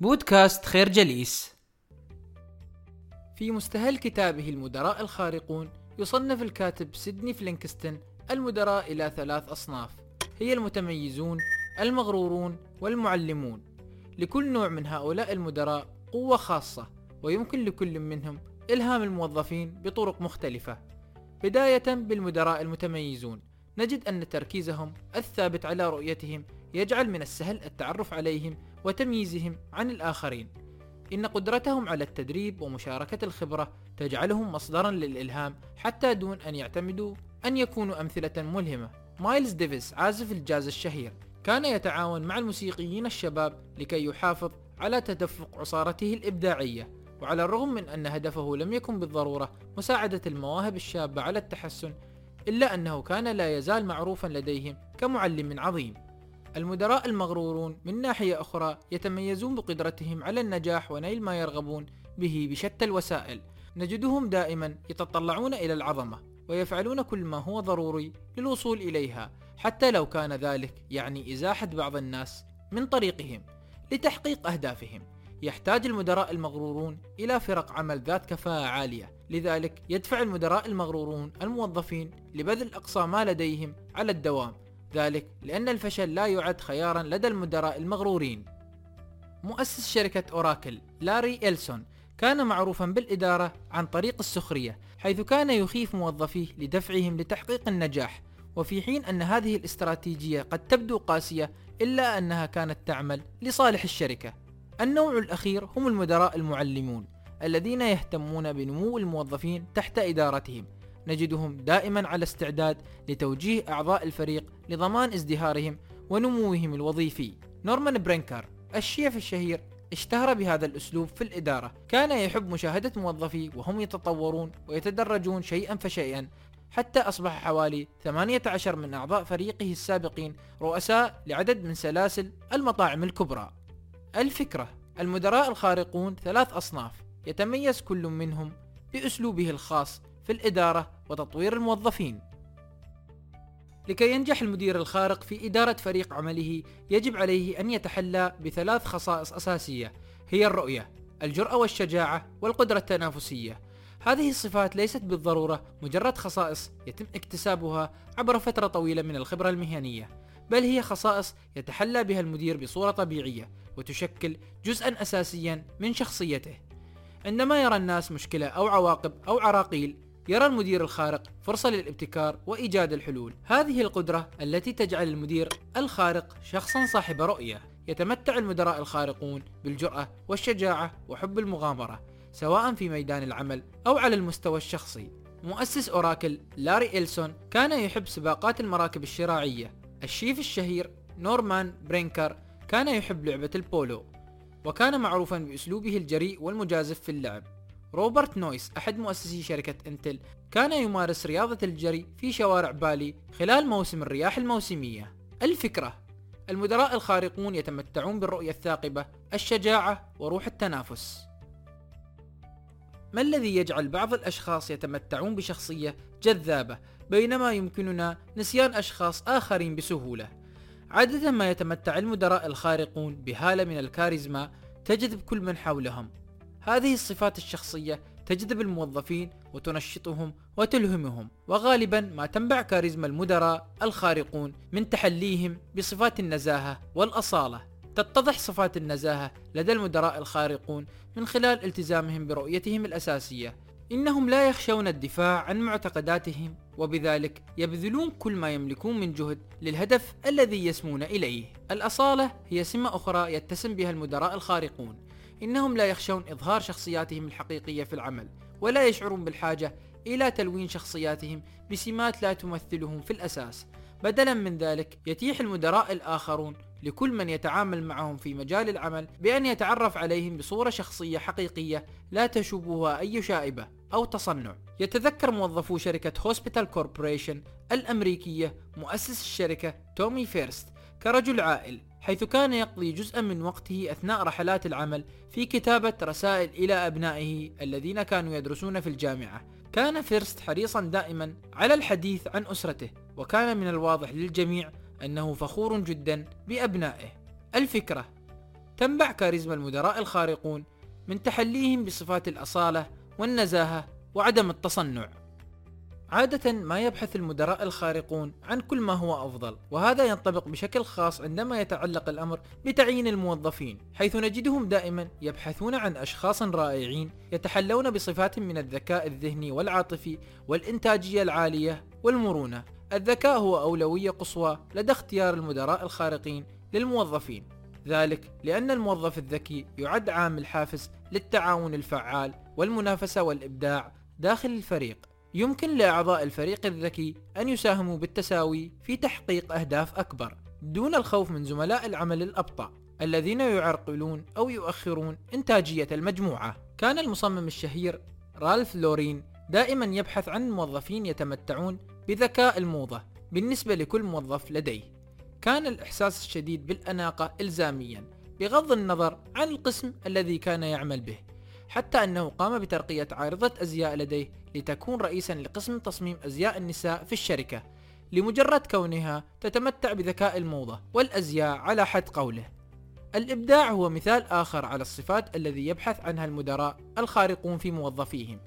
بودكاست خير جليس. في مستهل كتابه المدراء الخارقون يصنف الكاتب سيدني فلينكستون المدراء إلى ثلاث أصناف. هي المتميزون المغرورون والمعلمون. لكل نوع من هؤلاء المدراء قوة خاصة ويمكن لكل منهم إلهام الموظفين بطرق مختلفة. بداية بالمدراء المتميزون نجد أن تركيزهم الثابت على رؤيتهم يجعل من السهل التعرف عليهم وتمييزهم عن الآخرين. إن قدرتهم على التدريب ومشاركة الخبرة تجعلهم مصدرا للإلهام حتى دون أن يعتمدوا أن يكونوا أمثلة ملهمة. مايلز ديفيس عازف الجاز الشهير كان يتعاون مع الموسيقيين الشباب لكي يحافظ على تدفق عصارته الإبداعية. وعلى الرغم من أن هدفه لم يكن بالضرورة مساعدة المواهب الشابة على التحسن إلا أنه كان لا يزال معروفا لديهم كمعلم عظيم. المدراء المغرورون من ناحية أخرى يتميزون بقدرتهم على النجاح ونيل ما يرغبون به بشتى الوسائل. نجدهم دائما يتطلعون إلى العظمة ويفعلون كل ما هو ضروري للوصول إليها حتى لو كان ذلك يعني إزاحة بعض الناس من طريقهم لتحقيق أهدافهم. يحتاج المدراء المغرورون إلى فرق عمل ذات كفاءة عالية لذلك يدفع المدراء المغرورون الموظفين لبذل أقصى ما لديهم على الدوام. ذلك لأن الفشل لا يعد خيارا لدى المدراء المغرورين. مؤسس شركة أوراكل لاري إلسون كان معروفا بالإدارة عن طريق السخرية حيث كان يخيف موظفيه لدفعهم لتحقيق النجاح وفي حين أن هذه الاستراتيجية قد تبدو قاسية إلا أنها كانت تعمل لصالح الشركة. النوع الأخير هم المدراء المعلمون الذين يهتمون بنمو الموظفين تحت إدارتهم نجدهم دائما على استعداد لتوجيه أعضاء الفريق لضمان ازدهارهم ونموهم الوظيفي. نورمان برينكر الشيف الشهير اشتهر بهذا الأسلوب في الإدارة. كان يحب مشاهدة موظفيه وهم يتطورون ويتدرجون شيئا فشيئا حتى أصبح حوالي 18 من أعضاء فريقه السابقين رؤساء لعدد من سلاسل المطاعم الكبرى. الفكرة المدراء الخارقون ثلاث أصناف يتميز كل منهم بأسلوبه الخاص في الإدارة وتطوير الموظفين. لكي ينجح المدير الخارق في إدارة فريق عمله يجب عليه أن يتحلى بثلاث خصائص أساسية هي الرؤية الجرأة والشجاعة والقدرة التنافسية. هذه الصفات ليست بالضرورة مجرد خصائص يتم اكتسابها عبر فترة طويلة من الخبرة المهنية بل هي خصائص يتحلى بها المدير بصورة طبيعية وتشكل جزءا أساسيا من شخصيته. عندما يرى الناس مشكلة أو عواقب أو عراقيل يرى المدير الخارق فرصة للابتكار وإيجاد الحلول. هذه القدرة التي تجعل المدير الخارق شخصا صاحب رؤية. يتمتع المدراء الخارقون بالجرأة والشجاعة وحب المغامرة سواء في ميدان العمل أو على المستوى الشخصي. مؤسس أوراكل لاري إلسون كان يحب سباقات المراكب الشراعية. الشيف الشهير نورمان برينكر كان يحب لعبة البولو وكان معروفا بأسلوبه الجريء والمجازف في اللعب. روبرت نويس أحد مؤسسي شركة إنتل كان يمارس رياضة الجري في شوارع بالي خلال موسم الرياح الموسمية. الفكرة المدراء الخارقون يتمتعون بالرؤية الثاقبة الشجاعة وروح التنافس. ما الذي يجعل بعض الأشخاص يتمتعون بشخصية جذابة بينما يمكننا نسيان أشخاص آخرين بسهولة؟ عادة ما يتمتع المدراء الخارقون بهالة من الكاريزما تجذب كل من حولهم. هذه الصفات الشخصية تجذب الموظفين وتنشطهم وتلهمهم وغالبا ما تنبع كاريزما المدراء الخارقون من تحليهم بصفات النزاهة والأصالة. تتضح صفات النزاهة لدى المدراء الخارقون من خلال التزامهم برؤيتهم الأساسية. إنهم لا يخشون الدفاع عن معتقداتهم وبذلك يبذلون كل ما يملكون من جهد للهدف الذي يسمون إليه. الأصالة هي سمة أخرى يتسم بها المدراء الخارقون. إنهم لا يخشون إظهار شخصياتهم الحقيقية في العمل ولا يشعرون بالحاجة إلى تلوين شخصياتهم بسمات لا تمثلهم في الأساس. بدلا من ذلك يتيح المدراء الخارقون لكل من يتعامل معهم في مجال العمل بأن يتعرف عليهم بصورة شخصية حقيقية لا تشوبها أي شائبة أو تصنع. يتذكر موظفو شركة هوسبيتال كوربوريشن الأمريكية مؤسس الشركة تومي فيرست كرجل عائلة. حيث كان يقضي جزءا من وقته أثناء رحلات العمل في كتابة رسائل إلى أبنائه الذين كانوا يدرسون في الجامعة. كان فيرست حريصا دائما على الحديث عن أسرته وكان من الواضح للجميع أنه فخور جدا بأبنائه. الفكرة تنبع كاريزما المدراء الخارقون من تحليهم بصفات الأصالة والنزاهة وعدم التصنع. عادة ما يبحث المدراء الخارقون عن كل ما هو أفضل وهذا ينطبق بشكل خاص عندما يتعلق الأمر بتعيين الموظفين حيث نجدهم دائما يبحثون عن أشخاص رائعين يتحلون بصفات من الذكاء الذهني والعاطفي والإنتاجية العالية والمرونة. الذكاء هو أولوية قصوى لدى اختيار المدراء الخارقين للموظفين. ذلك لأن الموظف الذكي يعد عامل حافز للتعاون الفعال والمنافسة والإبداع داخل الفريق. يمكن لأعضاء الفريق الذكي أن يساهموا بالتساوي في تحقيق أهداف أكبر دون الخوف من زملاء العمل الأبطأ الذين يعرقلون أو يؤخرون إنتاجية المجموعة. كان المصمم الشهير رالف لورين دائما يبحث عن موظفين يتمتعون بذكاء الموضة بالنسبة لكل موظف لديه. كان الإحساس الشديد بالأناقة إلزاميا بغض النظر عن القسم الذي كان يعمل به. حتى أنه قام بترقية عارضة أزياء لديه لتكون رئيسا لقسم تصميم أزياء النساء في الشركة لمجرد كونها تتمتع بذكاء الموضة والأزياء على حد قوله. الإبداع هو مثال آخر على الصفات الذي يبحث عنها المدراء الخارقون في موظفيهم.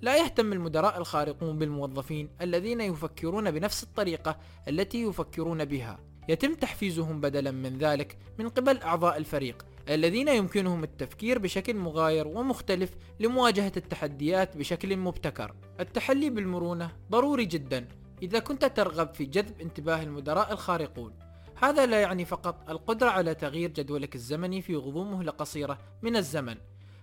لا يهتم المدراء الخارقون بالموظفين الذين يفكرون بنفس الطريقة التي يفكرون بها. يتم تحفيزهم بدلا من ذلك من قبل أعضاء الفريق الذين يمكنهم التفكير بشكل مغاير ومختلف لمواجهة التحديات بشكل مبتكر. التحلي بالمرونة ضروري جدا إذا كنت ترغب في جذب انتباه المدراء الخارقون. هذا لا يعني فقط القدرة على تغيير جدولك الزمني في غضون مهلة قصيرة من الزمن.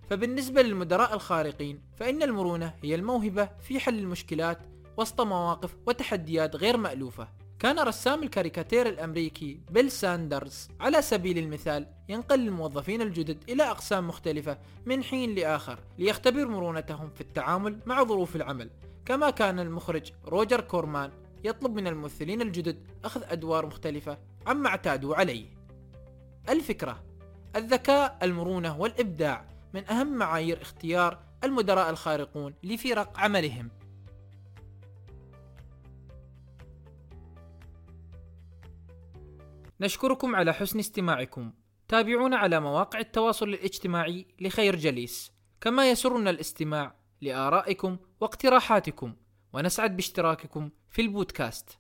فبالنسبة للمدراء الخارقين فإن المرونة هي الموهبة في حل المشكلات وسط مواقف وتحديات غير مألوفة كان رسام الكاريكاتير الأمريكي بيل ساندرز. على سبيل المثال ينقل الموظفين الجدد إلى أقسام مختلفة من حين لآخر ليختبر مرونتهم في التعامل مع ظروف العمل. كما كان المخرج روجر كورمان يطلب من الممثلين الجدد أخذ أدوار مختلفة عما اعتادوا عليه. الفكرة الذكاء المرونة والإبداع من أهم معايير اختيار المدراء الخارقون لفرق عملهم. نشكركم على حسن استماعكم. تابعونا على مواقع التواصل الاجتماعي لخير جليس. كما يسرنا الاستماع لآرائكم واقتراحاتكم. ونسعد باشتراككم في البودكاست.